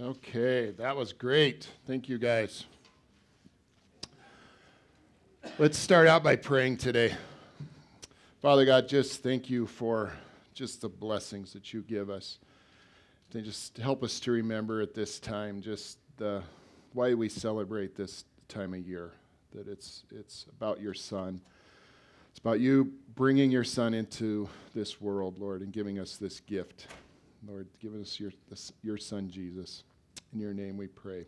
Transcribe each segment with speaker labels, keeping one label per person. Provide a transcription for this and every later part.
Speaker 1: Okay, that was great. Thank you, guys. Let's start out by praying today. Father God, just thank you for just the blessings that you give us. They just help us to remember at this time just the, why we celebrate this time of year. That it's it's about your Son. It's about you bringing your Son into this world, Lord, and giving us this gift. Lord, give us your, your Son, Jesus. In your name we pray.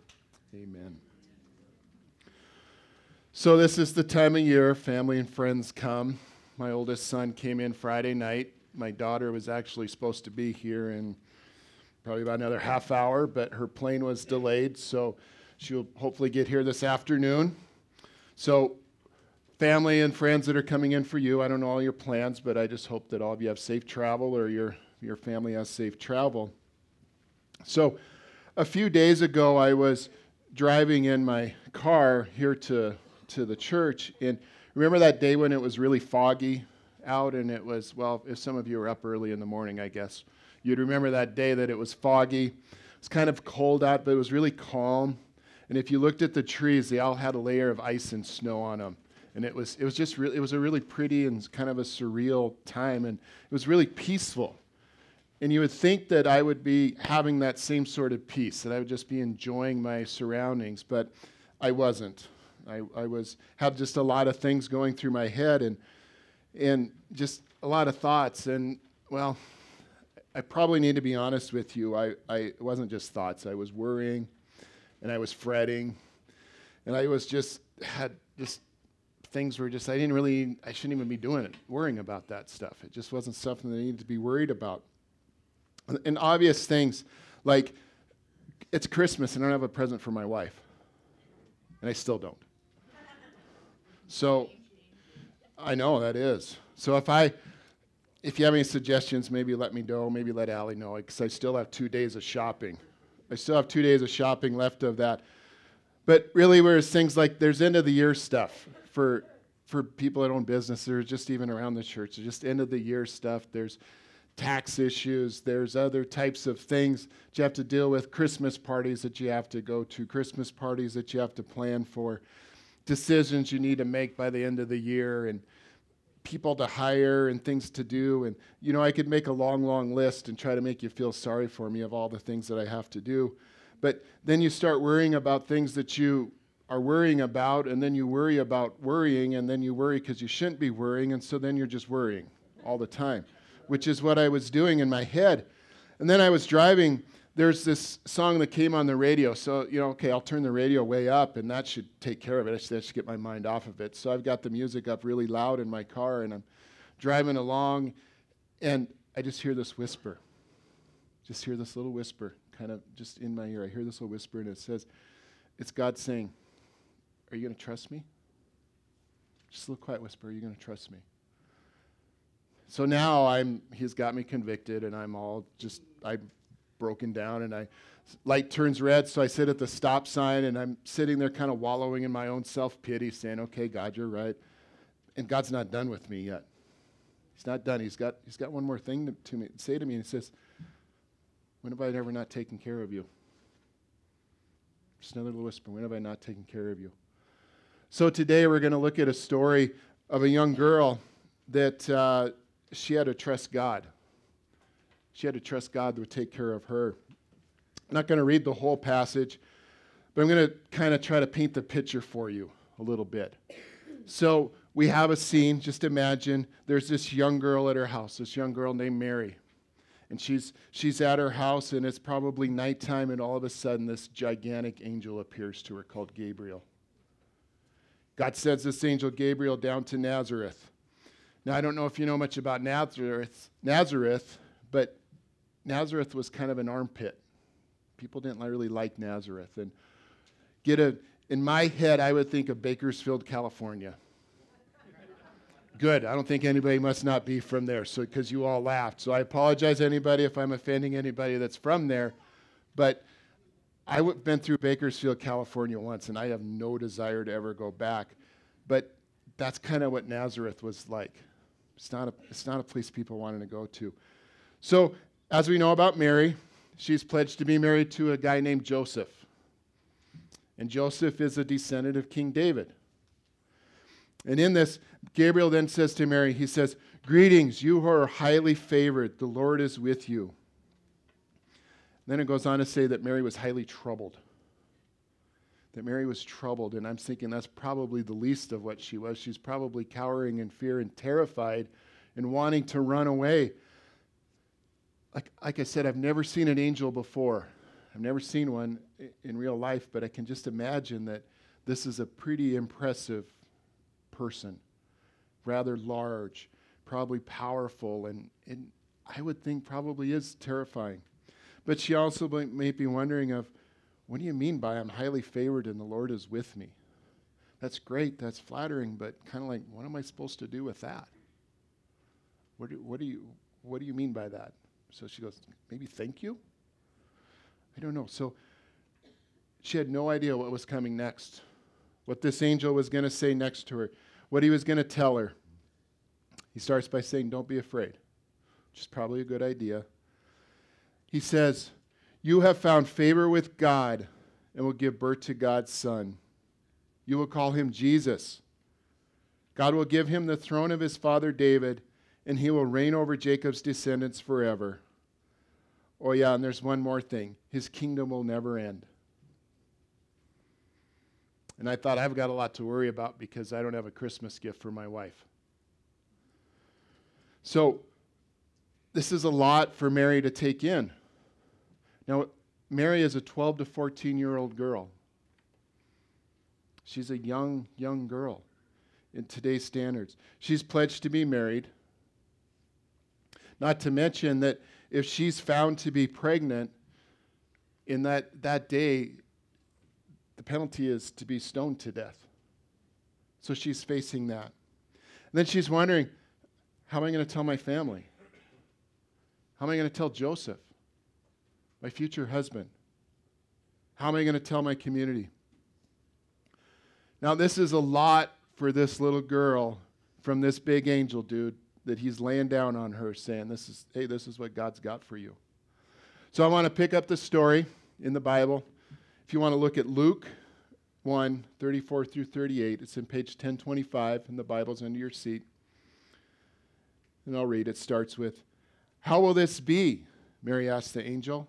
Speaker 1: Amen. So, this is the time of year family and friends come. My oldest son came in Friday night. My daughter was actually supposed to be here in probably about another half hour, but her plane was delayed, so she'll hopefully get here this afternoon. So, family and friends that are coming in for you, I don't know all your plans, but I just hope that all of you have safe travel or your, your family has safe travel. So, a few days ago, I was driving in my car here to, to the church, and remember that day when it was really foggy out, and it was, well, if some of you were up early in the morning, I guess, you'd remember that day that it was foggy. It was kind of cold out, but it was really calm. And if you looked at the trees, they all had a layer of ice and snow on them. And it was, it was just really, it was a really pretty and kind of a surreal time, and it was really peaceful. And you would think that I would be having that same sort of peace, that I would just be enjoying my surroundings, but I wasn't. I, I was had just a lot of things going through my head and and just a lot of thoughts. And well, I probably need to be honest with you. I, I it wasn't just thoughts. I was worrying and I was fretting and I was just had just things were just I didn't really I shouldn't even be doing it, worrying about that stuff. It just wasn't something that I needed to be worried about and obvious things like it's Christmas and I don't have a present for my wife. And I still don't. So I know that is. So if I if you have any suggestions, maybe let me know, maybe let Allie know, because I still have two days of shopping. I still have two days of shopping left of that. But really, whereas things like there's end of the year stuff for for people that own businesses, or just even around the church, just end of the year stuff. There's tax issues. There's other types of things that you have to deal with, Christmas parties that you have to go to, Christmas parties that you have to plan for, decisions you need to make by the end of the year, and people to hire and things to do. And, you know, I could make a long, long list and try to make you feel sorry for me of all the things that I have to do. But then you start worrying about things that you are worrying about, and then you worry about worrying, and then you worry because you shouldn't be worrying, and so then you're just worrying all the time which is what I was doing in my head. And then I was driving. There's this song that came on the radio. So, you know, okay, I'll turn the radio way up, and that should take care of it. I should, I should get my mind off of it. So I've got the music up really loud in my car, and I'm driving along, and I just hear this whisper. Just hear this little whisper, kind of just in my ear. I hear this little whisper, and it says, It's God saying, Are you going to trust me? Just a little quiet whisper, Are you going to trust me? So now I'm, he's got me convicted, and I'm all just, I'm broken down, and I, light turns red, so I sit at the stop sign, and I'm sitting there kind of wallowing in my own self pity, saying, okay, God, you're right. And God's not done with me yet. He's not done. He's got, he's got one more thing to, to me, say to me, and he says, when have I ever not taken care of you? Just another little whisper, when have I not taken care of you? So today we're going to look at a story of a young girl that uh, she had to trust God. She had to trust God would take care of her. I'm not going to read the whole passage, but I'm going to kind of try to paint the picture for you a little bit. So we have a scene. Just imagine there's this young girl at her house, this young girl named Mary. And she's, she's at her house, and it's probably nighttime, and all of a sudden, this gigantic angel appears to her called Gabriel. God sends this angel Gabriel down to Nazareth now, I don't know if you know much about Nazareth, Nazareth, but Nazareth was kind of an armpit. People didn't really like Nazareth. And get a, in my head, I would think of Bakersfield, California. Good. I don't think anybody must not be from there, so because you all laughed. So I apologize anybody if I'm offending anybody that's from there, but I've been through Bakersfield, California once, and I have no desire to ever go back. But that's kind of what Nazareth was like. It's not a, it's not a place people wanted to go to. So, as we know about Mary, she's pledged to be married to a guy named Joseph. And Joseph is a descendant of King David. And in this, Gabriel then says to Mary, he says, Greetings, you who are highly favored, the Lord is with you. Then it goes on to say that Mary was highly troubled. That Mary was troubled, and I'm thinking that's probably the least of what she was. She's probably cowering in fear and terrified and wanting to run away. Like, like I said, I've never seen an angel before. I've never seen one in real life, but I can just imagine that this is a pretty impressive person, rather large, probably powerful, and, and I would think probably is terrifying. But she also may be wondering of, what do you mean by I'm highly favored and the Lord is with me? That's great, that's flattering, but kind of like, what am I supposed to do with that? What do, what do you what do you mean by that? So she goes, maybe thank you? I don't know. So she had no idea what was coming next, what this angel was going to say next to her, what he was going to tell her. He starts by saying, Don't be afraid, which is probably a good idea. He says, You have found favor with God and will give birth to God's Son. You will call him Jesus. God will give him the throne of his father David and he will reign over Jacob's descendants forever. Oh, yeah, and there's one more thing his kingdom will never end. And I thought, I've got a lot to worry about because I don't have a Christmas gift for my wife. So, this is a lot for Mary to take in. Now, Mary is a 12 to 14 year old girl. She's a young, young girl in today's standards. She's pledged to be married. Not to mention that if she's found to be pregnant in that, that day, the penalty is to be stoned to death. So she's facing that. And then she's wondering, how am I going to tell my family? How am I going to tell Joseph, my future husband? How am I going to tell my community? Now, this is a lot for this little girl from this big angel dude that he's laying down on her, saying, This is, hey, this is what God's got for you. So I want to pick up the story in the Bible. If you want to look at Luke 1 34 through 38, it's in page 1025, and the Bible's under your seat. And I'll read. It starts with, How will this be? Mary asked the angel,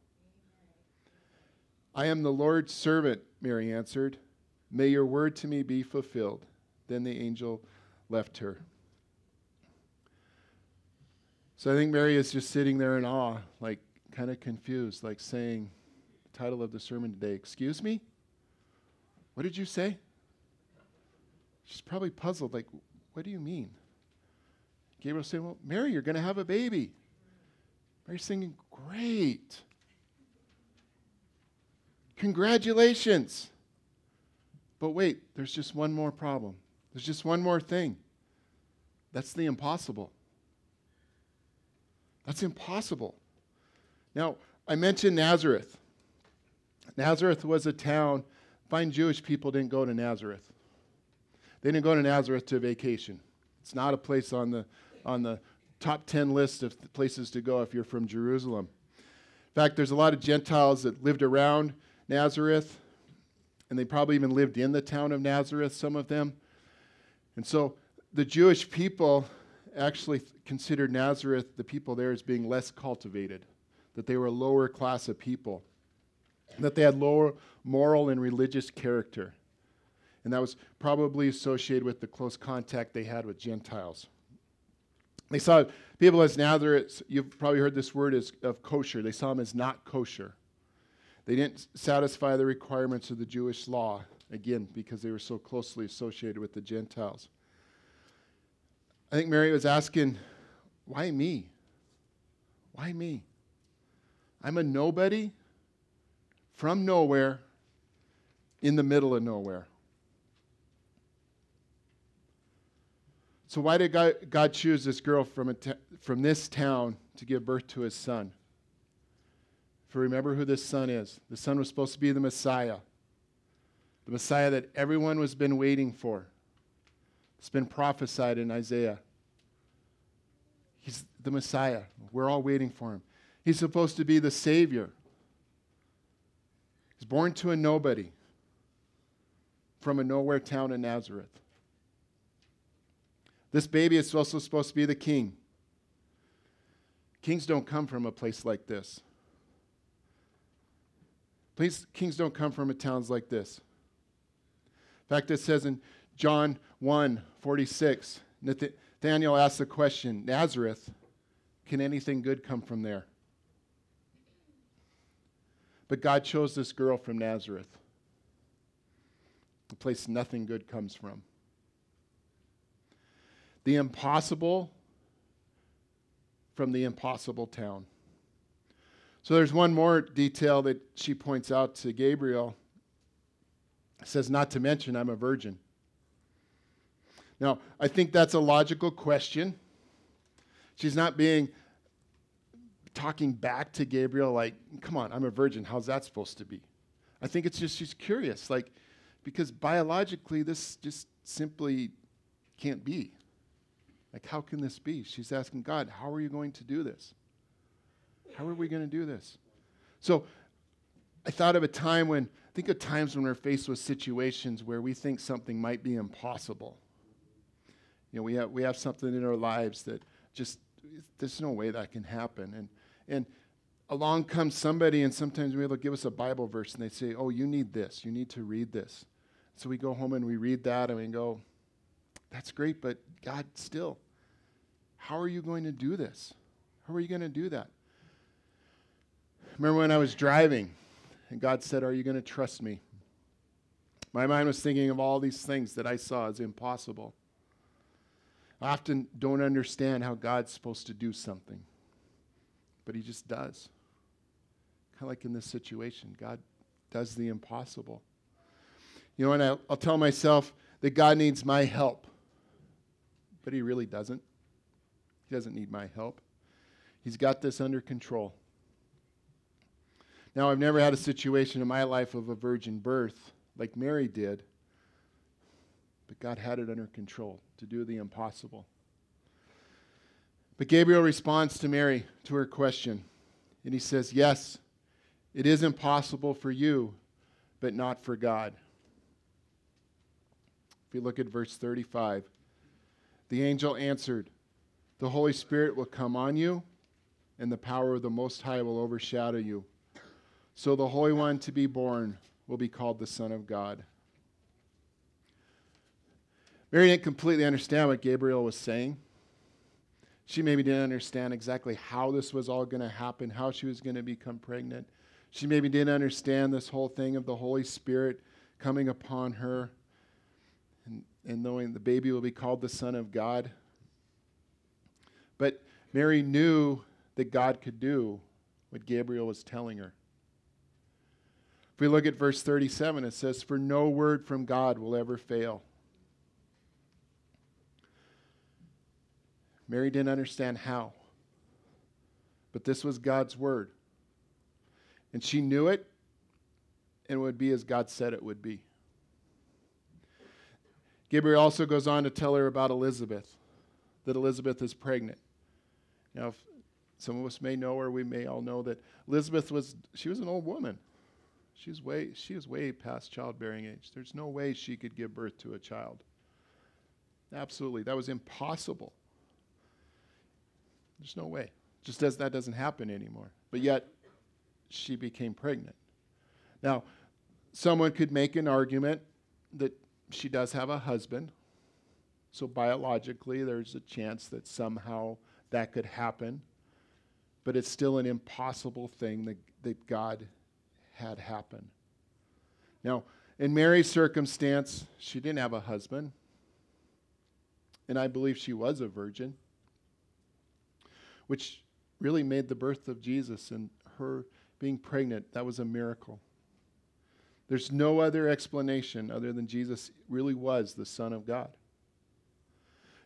Speaker 1: I am the Lord's servant, Mary answered. May your word to me be fulfilled. Then the angel left her. So I think Mary is just sitting there in awe, like kind of confused, like saying, the title of the sermon today, Excuse me? What did you say? She's probably puzzled, like, What do you mean? Gabriel saying, Well, Mary, you're going to have a baby. Mary's thinking, Great. Congratulations. But wait, there's just one more problem. There's just one more thing. That's the impossible. That's impossible. Now, I mentioned Nazareth. Nazareth was a town, fine Jewish people didn't go to Nazareth. They didn't go to Nazareth to vacation. It's not a place on the, on the top 10 list of places to go if you're from Jerusalem. In fact, there's a lot of Gentiles that lived around Nazareth, and they probably even lived in the town of Nazareth, some of them. And so the Jewish people actually considered Nazareth, the people there, as being less cultivated, that they were a lower class of people, that they had lower moral and religious character. And that was probably associated with the close contact they had with Gentiles. They saw people as Nazareth, you've probably heard this word as, of kosher. They saw them as not kosher. They didn't satisfy the requirements of the Jewish law, again, because they were so closely associated with the Gentiles. I think Mary was asking, why me? Why me? I'm a nobody from nowhere in the middle of nowhere. So, why did God, God choose this girl from, from this town to give birth to his son? For remember who this son is. The son was supposed to be the Messiah, the Messiah that everyone was been waiting for. It's been prophesied in Isaiah. He's the Messiah. We're all waiting for him. He's supposed to be the Savior. He's born to a nobody from a nowhere town in Nazareth. This baby is also supposed to be the king. Kings don't come from a place like this. Please, kings don't come from towns like this. In fact, it says in John 1 46, Nathaniel asks the question Nazareth, can anything good come from there? But God chose this girl from Nazareth, a place nothing good comes from the impossible from the impossible town. So there's one more detail that she points out to Gabriel. It says, Not to mention, I'm a virgin. Now, I think that's a logical question. She's not being talking back to Gabriel like, Come on, I'm a virgin. How's that supposed to be? I think it's just she's curious, like, because biologically, this just simply can't be. Like, how can this be? She's asking God, how are you going to do this? How are we going to do this? So I thought of a time when, think of times when we're faced with situations where we think something might be impossible. You know, we have, we have something in our lives that just, there's no way that can happen. And, and along comes somebody, and sometimes they'll give us a Bible verse and they say, Oh, you need this. You need to read this. So we go home and we read that and we go, That's great, but God, still, how are you going to do this? How are you going to do that? Remember when I was driving and God said, Are you going to trust me? My mind was thinking of all these things that I saw as impossible. I often don't understand how God's supposed to do something, but He just does. Kind of like in this situation, God does the impossible. You know, and I'll, I'll tell myself that God needs my help but he really doesn't. He doesn't need my help. He's got this under control. Now, I've never had a situation in my life of a virgin birth like Mary did, but God had it under control to do the impossible. But Gabriel responds to Mary, to her question, and he says, Yes, it is impossible for you, but not for God. If you look at verse 35, the angel answered, The Holy Spirit will come on you, and the power of the Most High will overshadow you. So the Holy One to be born will be called the Son of God. Mary didn't completely understand what Gabriel was saying. She maybe didn't understand exactly how this was all going to happen, how she was going to become pregnant. She maybe didn't understand this whole thing of the Holy Spirit coming upon her and and knowing the baby will be called the Son of God. But Mary knew that God could do what Gabriel was telling her. We look at verse 37, it says, For no word from God will ever fail. Mary didn't understand how, but this was God's word. And she knew it, and it would be as God said it would be. Gabriel also goes on to tell her about Elizabeth, that Elizabeth is pregnant. Now, some of us may know, or we may all know that Elizabeth was she was an old woman. She's way she is way past childbearing age. There's no way she could give birth to a child. Absolutely, that was impossible. There's no way. Just as that doesn't happen anymore. But yet, she became pregnant. Now, someone could make an argument that she does have a husband. So biologically, there's a chance that somehow that could happen. But it's still an impossible thing that, that God had happen. Now, in Mary's circumstance, she didn't have a husband. And I believe she was a virgin, which really made the birth of Jesus and her being pregnant, that was a miracle. There's no other explanation other than Jesus really was the Son of God.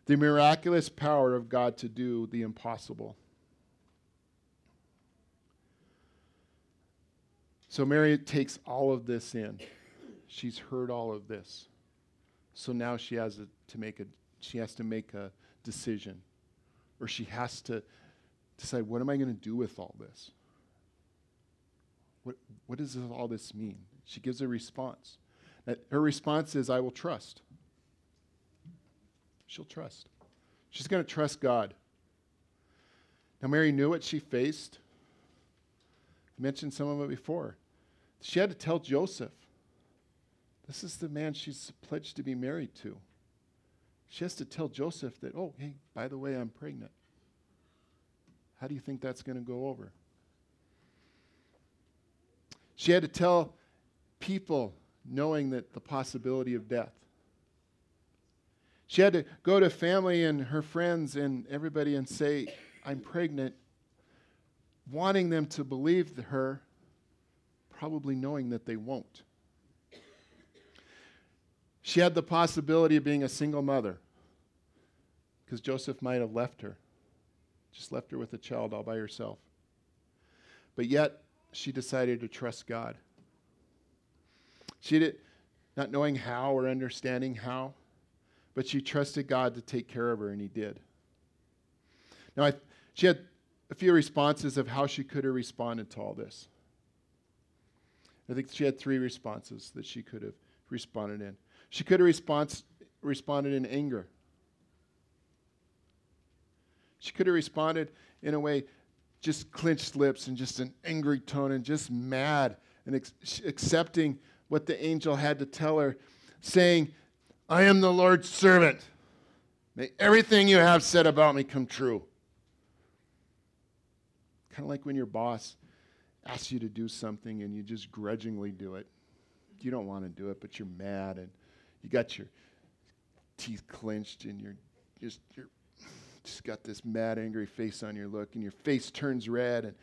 Speaker 1: The miraculous power of God to do the impossible. So Mary takes all of this in. She's heard all of this. So now she has a, to make a she has to make a decision or she has to decide what am I going to do with all this? What, what does all this mean? She gives a response. Her response is, I will trust. She'll trust. She's going to trust God. Now, Mary knew what she faced. I mentioned some of it before. She had to tell Joseph, this is the man she's pledged to be married to. She has to tell Joseph that, oh, hey, by the way, I'm pregnant. How do you think that's going to go over? She had to tell people knowing that the possibility of death. She had to go to family and her friends and everybody and say, I'm pregnant, wanting them to believe her, probably knowing that they won't. She had the possibility of being a single mother because Joseph might have left her, just left her with a child all by herself. But yet, she decided to trust God. She did not knowing how or understanding how, but she trusted God to take care of her, and He did. Now, I, she had a few responses of how she could have responded to all this. I think she had three responses that she could have responded in. She could have response, responded in anger. She could have responded in a way, just clenched lips and just an angry tone and just mad and ex- accepting what the angel had to tell her, saying, I am the Lord's servant. May everything you have said about me come true. Kind of like when your boss asks you to do something and you just grudgingly do it. You don't want to do it, but you're mad and you got your teeth clenched and you're just you're just got this mad, angry face on your look, and your face turns red, and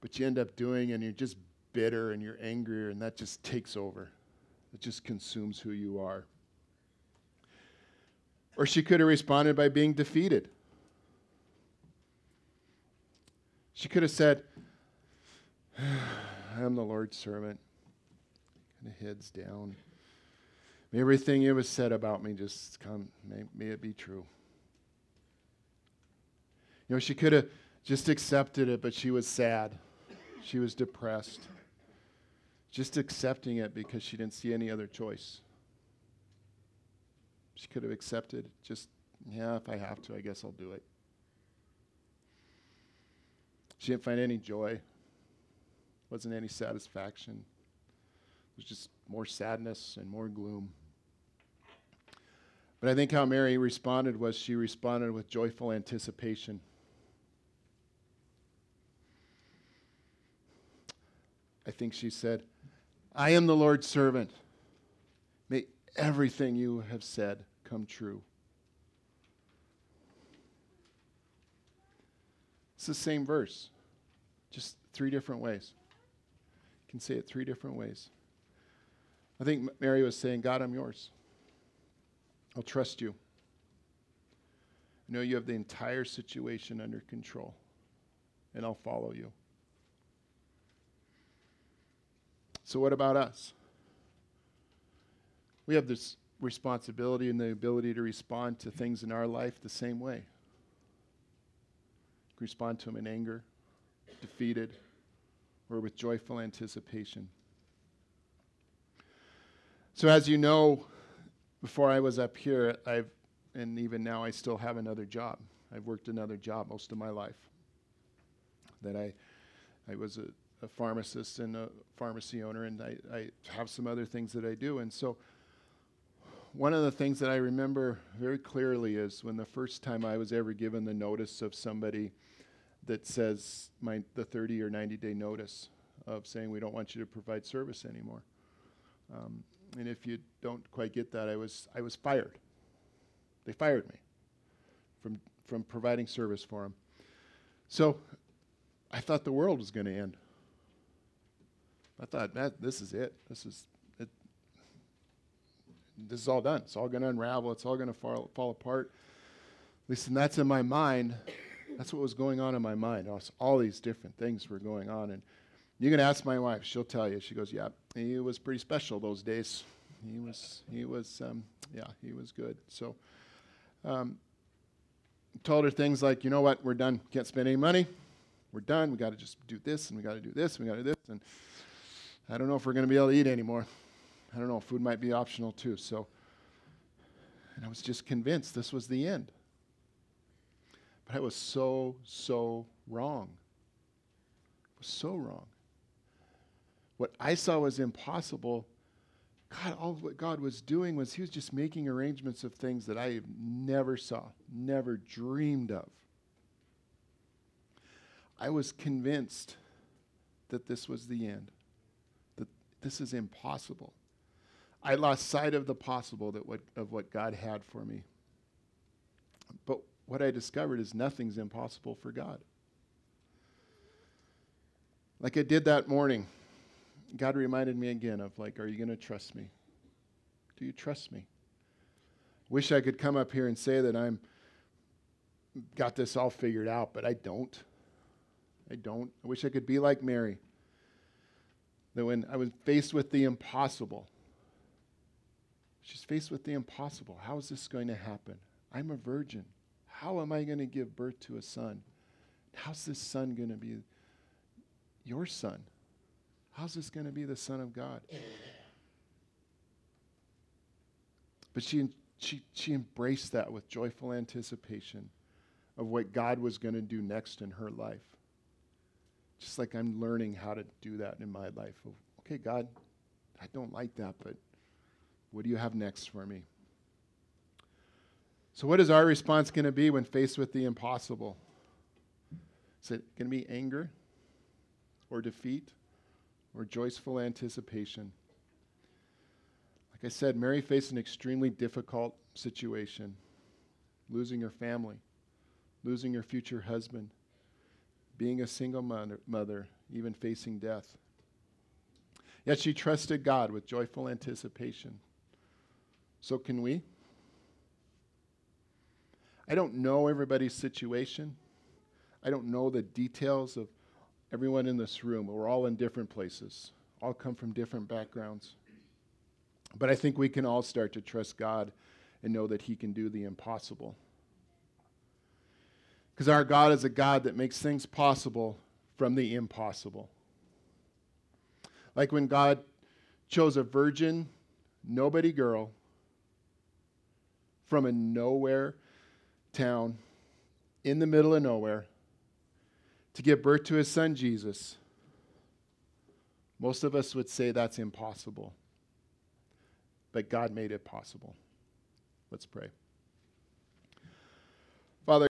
Speaker 1: but you end up doing, and you're just bitter and you're angrier, and that just takes over. It just consumes who you are. Or she could have responded by being defeated. She could have said, I am the Lord's servant. Kind of heads down. May everything it was said about me just come, may, may it be true. You know, she could have just accepted it, but she was sad. She was depressed. Just accepting it because she didn't see any other choice. She could have accepted, just, yeah, if I have to, I guess I'll do it. She didn't find any joy, wasn't any satisfaction. It was just more sadness and more gloom. But I think how Mary responded was she responded with joyful anticipation. I think she said, I am the Lord's servant. May everything you have said come true. It's the same verse, just three different ways. Can say it three different ways. I think Mary was saying, God, I'm yours. I'll trust you. I know you have the entire situation under control, and I'll follow you. So, what about us? We have this responsibility and the ability to respond to things in our life the same way. Respond to them in anger, defeated, or with joyful anticipation. So, as you know, before I was up here, I've, and even now, I still have another job. I've worked another job most of my life. That I, I was a a pharmacist and a pharmacy owner, and I, I have some other things that I do. And so, one of the things that I remember very clearly is when the first time I was ever given the notice of somebody that says my, the 30 or 90 day notice of saying we don't want you to provide service anymore. Um, and if you don't quite get that, I was I was fired. They fired me from from providing service for them. So I thought the world was going to end I thought, man, this is it. This is it. This is all done. It's all going to unravel. It's all going to fall, fall apart. Listen, that's in my mind. That's what was going on in my mind. All these different things were going on. And you can ask my wife. She'll tell you. She goes, yeah, he was pretty special those days. He was, he was, um, yeah, he was good. So, um, told her things like, you know what, we're done. Can't spend any money. We're done. We got to just do this, and we got to do this, and we got to do this. And I don't know if we're going to be able to eat anymore. I don't know. Food might be optional too. So, and I was just convinced this was the end. But I was so, so wrong. I was so wrong. What I saw was impossible. God, all what God was doing was He was just making arrangements of things that I never saw, never dreamed of. I was convinced that this was the end, that this is impossible. I lost sight of the possible that what, of what God had for me. But what I discovered is nothing's impossible for God. Like I did that morning, God reminded me again of like, are you going to trust me? Do you trust me? Wish I could come up here and say that I'm got this all figured out, but I don't. I don't. I wish I could be like Mary. That when I was faced with the impossible, she's faced with the impossible. How is this going to happen? I'm a virgin. How am I going to give birth to a son? How's this son going to be your son? How's this going to be the Son of God? But she, she, she embraced that with joyful anticipation of what God was going to do next in her life. Just like I'm learning how to do that in my life. Okay, God, I don't like that, but what do you have next for me? So, what is our response going to be when faced with the impossible? Is it going to be anger or defeat or joyful anticipation? Like I said, Mary faced an extremely difficult situation losing her family, losing her future husband, being a single mother, mother, even facing death. Yet she trusted God with joyful anticipation. So can we? I don't know everybody's situation. I don't know the details of everyone in this room. We're all in different places, all come from different backgrounds. But I think we can all start to trust God and know that He can do the impossible. Because our God is a God that makes things possible from the impossible. Like when God chose a virgin, nobody girl from a nowhere town in the middle of nowhere to give birth to his son Jesus. Most of us would say that's impossible. But God made it possible. Let's pray.